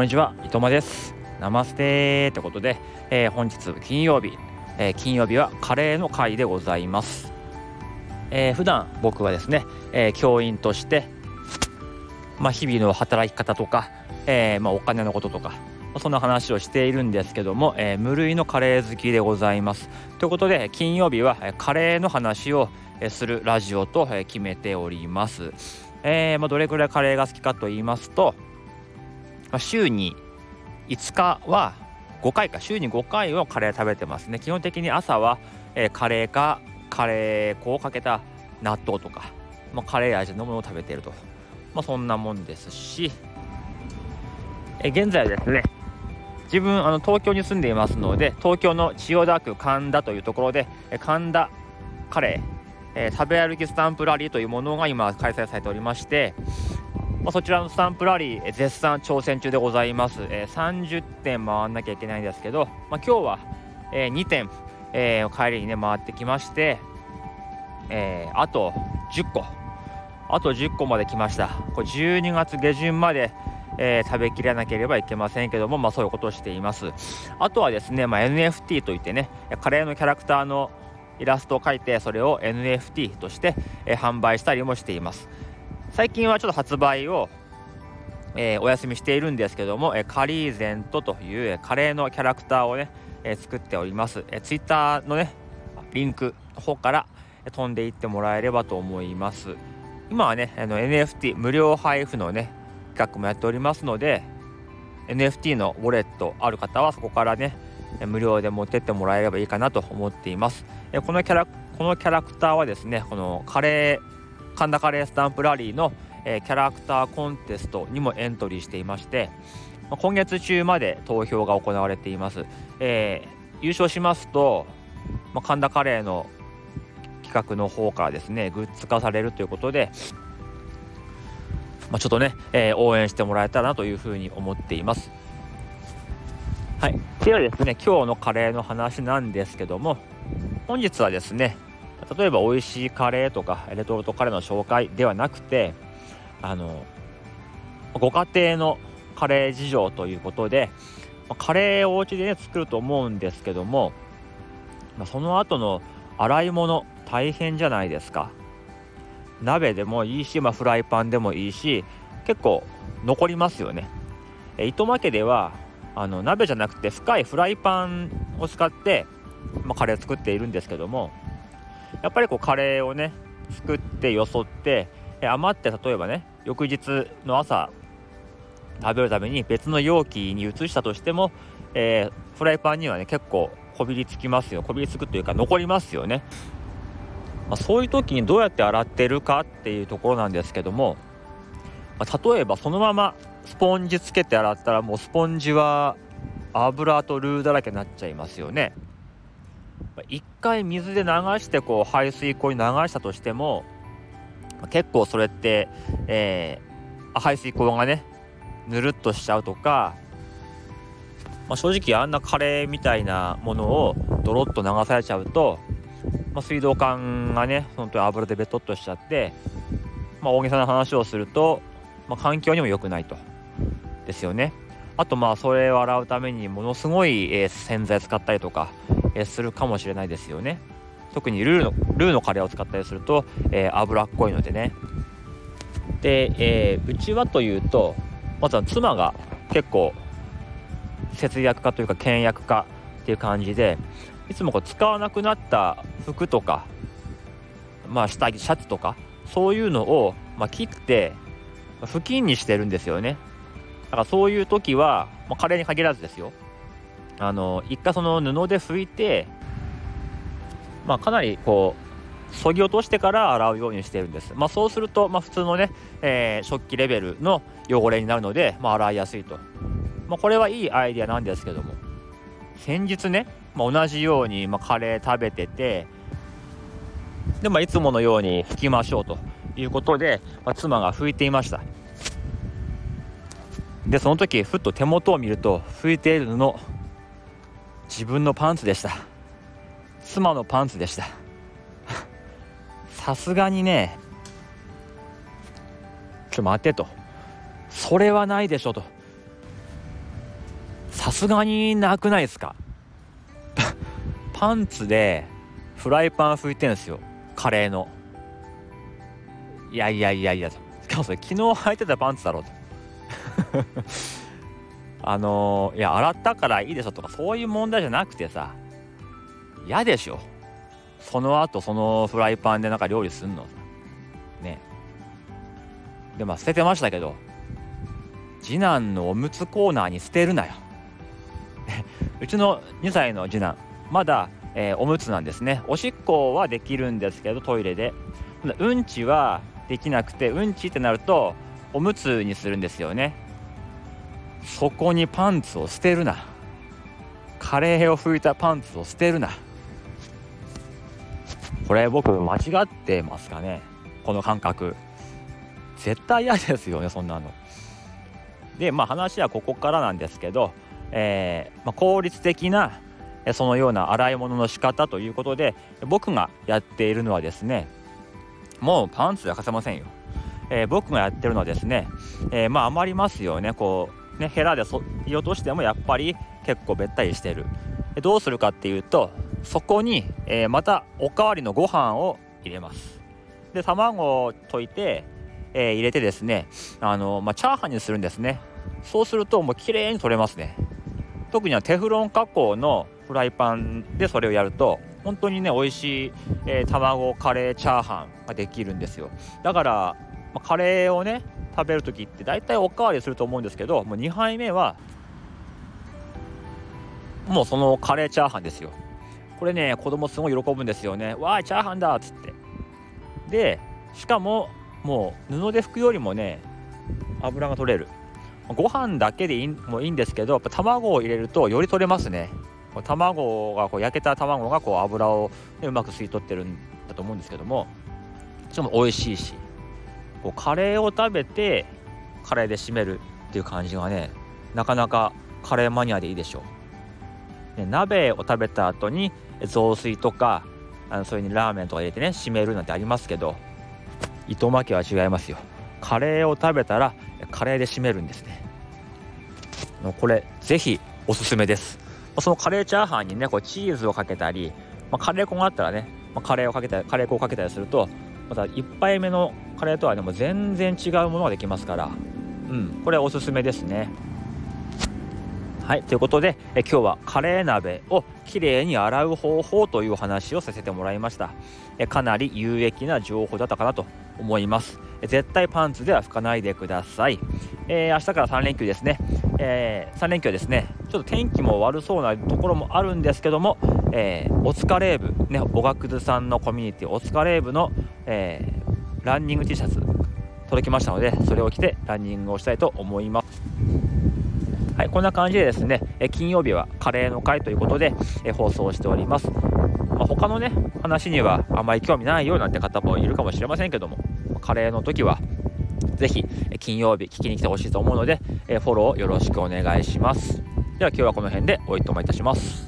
こんにちは、伊藤間です。ナマステってことで、えー、本日金曜日、えー、金曜日はカレーの会でございます。えー、普段僕はですね、え教員として、まあ、日々の働き方とか、えまあ、お金のこととか、そんな話をしているんですけども、え無類のカレー好きでございます。ということで金曜日はカレーの話をするラジオと決めております。えー、まあ、どれくらいカレーが好きかと言いますと、まあ、週に5日は5回か週に5回はカレー食べてますね。基本的に朝は、えー、カレーかカレー粉をかけた納豆とか、まあ、カレー味のものを食べていると、まあ、そんなもんですし、えー、現在はですね自分あの東京に住んでいますので東京の千代田区神田というところでえ神田カレー、えー、食べ歩きスタンプラリーというものが今開催されておりましてまあ、そちらのスタンプラリー、絶賛挑戦中でございます。えー、30点回んなきゃいけないんですけど、まあ、今日は、えー、2点、えー、帰りにね、回ってきまして、えー、あと10個、あと10個まで来ました。これ12月下旬まで、えー、食べきらなければいけませんけども、まあ、そういうことをしています。あとはですね、まあ、NFT といってね、カレーのキャラクターのイラストを描いて、それを NFT として、えー、販売したりもしています。最近はちょっと発売を、えー、お休みしているんですけども、えー、カリーゼントという、え、カレーのキャラクターをね、え作っております、え Twitter のねリンクの方から、飛んでいってもらえればと思います。今はねあの NFT 無料配布のね企画もやっておりますので NFT のウォレットある方はそこからね無料で持ってってもらえればいいかなと思っています。このキャラこのキャラクターはですねこのカレー神田カレースタンプラリーの、えー、キャラクターコンテストにもエントリーしていまして、まあ、今月中まで投票が行われています、えー、優勝しますと、まあ、神田カレーの企画の方からですねグッズ化されるということで、まあ、ちょっとね、えー、応援してもらえたらなというふうに思っています。はい。ではですね今日のカレーの話なんですけども本日はですね例えば美味しいカレーとかレトルトカレーの紹介ではなくてあのご家庭のカレー事情ということでカレーをお家でね作ると思うんですけども、その後の洗い物大変じゃないですか。鍋でもいいし、まあ、フライパンでもいいし結構残りますよね。糸間家ではあの鍋じゃなくて深いフライパンを使って、まあ、カレー作っているんですけどもやっぱりこうカレーをね作ってよそって余って例えばね翌日の朝食べるために別の容器に移したとしても、えー、フライパンにはね結構こびりつきますよ。こびりつくというか残りますよね、まあ、そういう時にどうやって洗ってるかっていうところなんですけども、まあ、例えばそのままスポンジつけて洗ったらもうスポンジは油とルーだらけになっちゃいますよね。一回水で流してこう排水溝に流したとしても結構それって、えー、排水溝がねぬるっとしちゃうとか、まあ、正直あんなカレーみたいなものをドロッと流されちゃうと、まあ、水道管がね本当に油でベトっとしちゃって、まあ、大げさな話をすると、ま、環境にも良くないとですよね。あとまあそれを洗うためにものすごい、洗剤使ったりとか、えするかもしれないですよね。特にルーのルーのカレーを使ったりすると、えー、脂っこいのでね。で、えー、うちはというとまずは妻が結構節約家というか倹約家っていう感じでいつもこう使わなくなった服とかまあ下着シャツとかそういうのを、まあ、切って布巾にしてるんですよね。だからそういう時は、まあ、カレーに限らずですよ。あの一回その布で拭いて、まあ、かなりこうそぎ落としてから洗うようにしてるんです、まあ、そうすると、まあ、普通のね、えー、食器レベルの汚れになるので、まあ、洗いやすいと、まあ、これはいいアイデアなんですけども。先日ね、まあ、同じように、まあ、カレー食べててで、まあ、いつものように拭きましょうということで、まあ、妻が拭いていました。でその時ふっと手元を見ると拭いている布自分のパンツでした。妻のパンツでした。さすがにねちょっと待てと。それはないでしょと。さすがになくないですか？パンツでフライパン拭いてるんですよ。カレーの。いやいやいやいやと。しかもそれ昨日履いてたパンツだろうと。あのー、いや洗ったからいいでしょとかそういう問題じゃなくてさ嫌でしょ。その後そのフライパンでなんか料理すんの。ね。でまあ捨ててましたけど次男のおむつコーナーに捨てるなよ。うちの2歳の次男まだ、えー、おむつなんですね。おしっこはできるんですけどトイレで。うんちはできなくてうんちってなるとおむつにするんですよね。そこにパンツを捨てるな。カレーを拭いたパンツを捨てるな。これ僕間違ってますかね？この感覚。絶対嫌ですよねそんなの。でまあ話はここからなんですけど、えー、まあ、効率的なそのような洗い物の仕方ということで僕がやっているのはですねもうパンツは貸せませんよ、えー、僕がやってるのはですね、えー、まあ余りますよね。こうねヘラでそい落としてもやっぱり結構べったりしてる。どうするかっていうとそこに、えー、またおかわりのご飯を入れます。で卵を溶いて、えー、入れてですねあの、まあ、チャーハンにするんですね。そうするともう綺麗に取れますね。特にはテフロン加工のフライパンでそれをやると本当にね美味しい、えー、卵カレーチャーハンができるんですよ。だから、まあ、カレーをね食べる時って大体おかわりすると思うんですけどもう2杯目はもうそのカレーチャーハンですよ。これね子供すごい喜ぶんですよね。わーいチャーハンだっつって。でしかももう布で拭くよりもね油が取れる。ご飯だけでいいもいいんですけどやっぱ卵を入れるとより取れますね。卵がこう焼けた卵がこう油を、ね、うまく吸い取ってるんだと思うんですけどもしかも美味しいし。こうカレーを食べてカレーで締めるっていう感じがねなかなかカレーマニアでいいでしょう、ね、鍋を食べた後に雑炊とかあのそれにラーメンとか入れてね締めるなんてありますけど糸巻きは違いますよ。カレーを食べたらカレーで締めるんですね。これぜひおすすめです。そのカレーチャーハンにねこうチーズをかけたり、まあ、カレー粉があったらね、まあ、カレーをかけたりカレー粉をかけたりするとまた1杯目のカレーとはでも全然違うものができますから。うん。これおすすめですね。はいということでえ今日はカレー鍋をきれいに洗う方法という話をさせてもらいました。えかなり有益な情報だったかなと思います。絶対パンツでは拭かないでください、えー、明日から3連休ですね、えー、3連休はですね。ちょっと天気も悪そうなところもあるんですけども、えー、お疲れ部ねおがくずさんのコミュニティお疲れ部の、えー、ランニング T シャツ届きましたのでそれを着てランニングをしたいと思いますはい、こんな感じでですね、え金曜日はカレーの会ということで、え放送しております。まあ、他のね、話にはあまり興味ないよなんて方もいるかもしれませんけども、カレーの時は、ぜひ金曜日聞きに来てほしいと思うので、えフォローよろしくお願いします。では今日はこの辺でおいともいたします。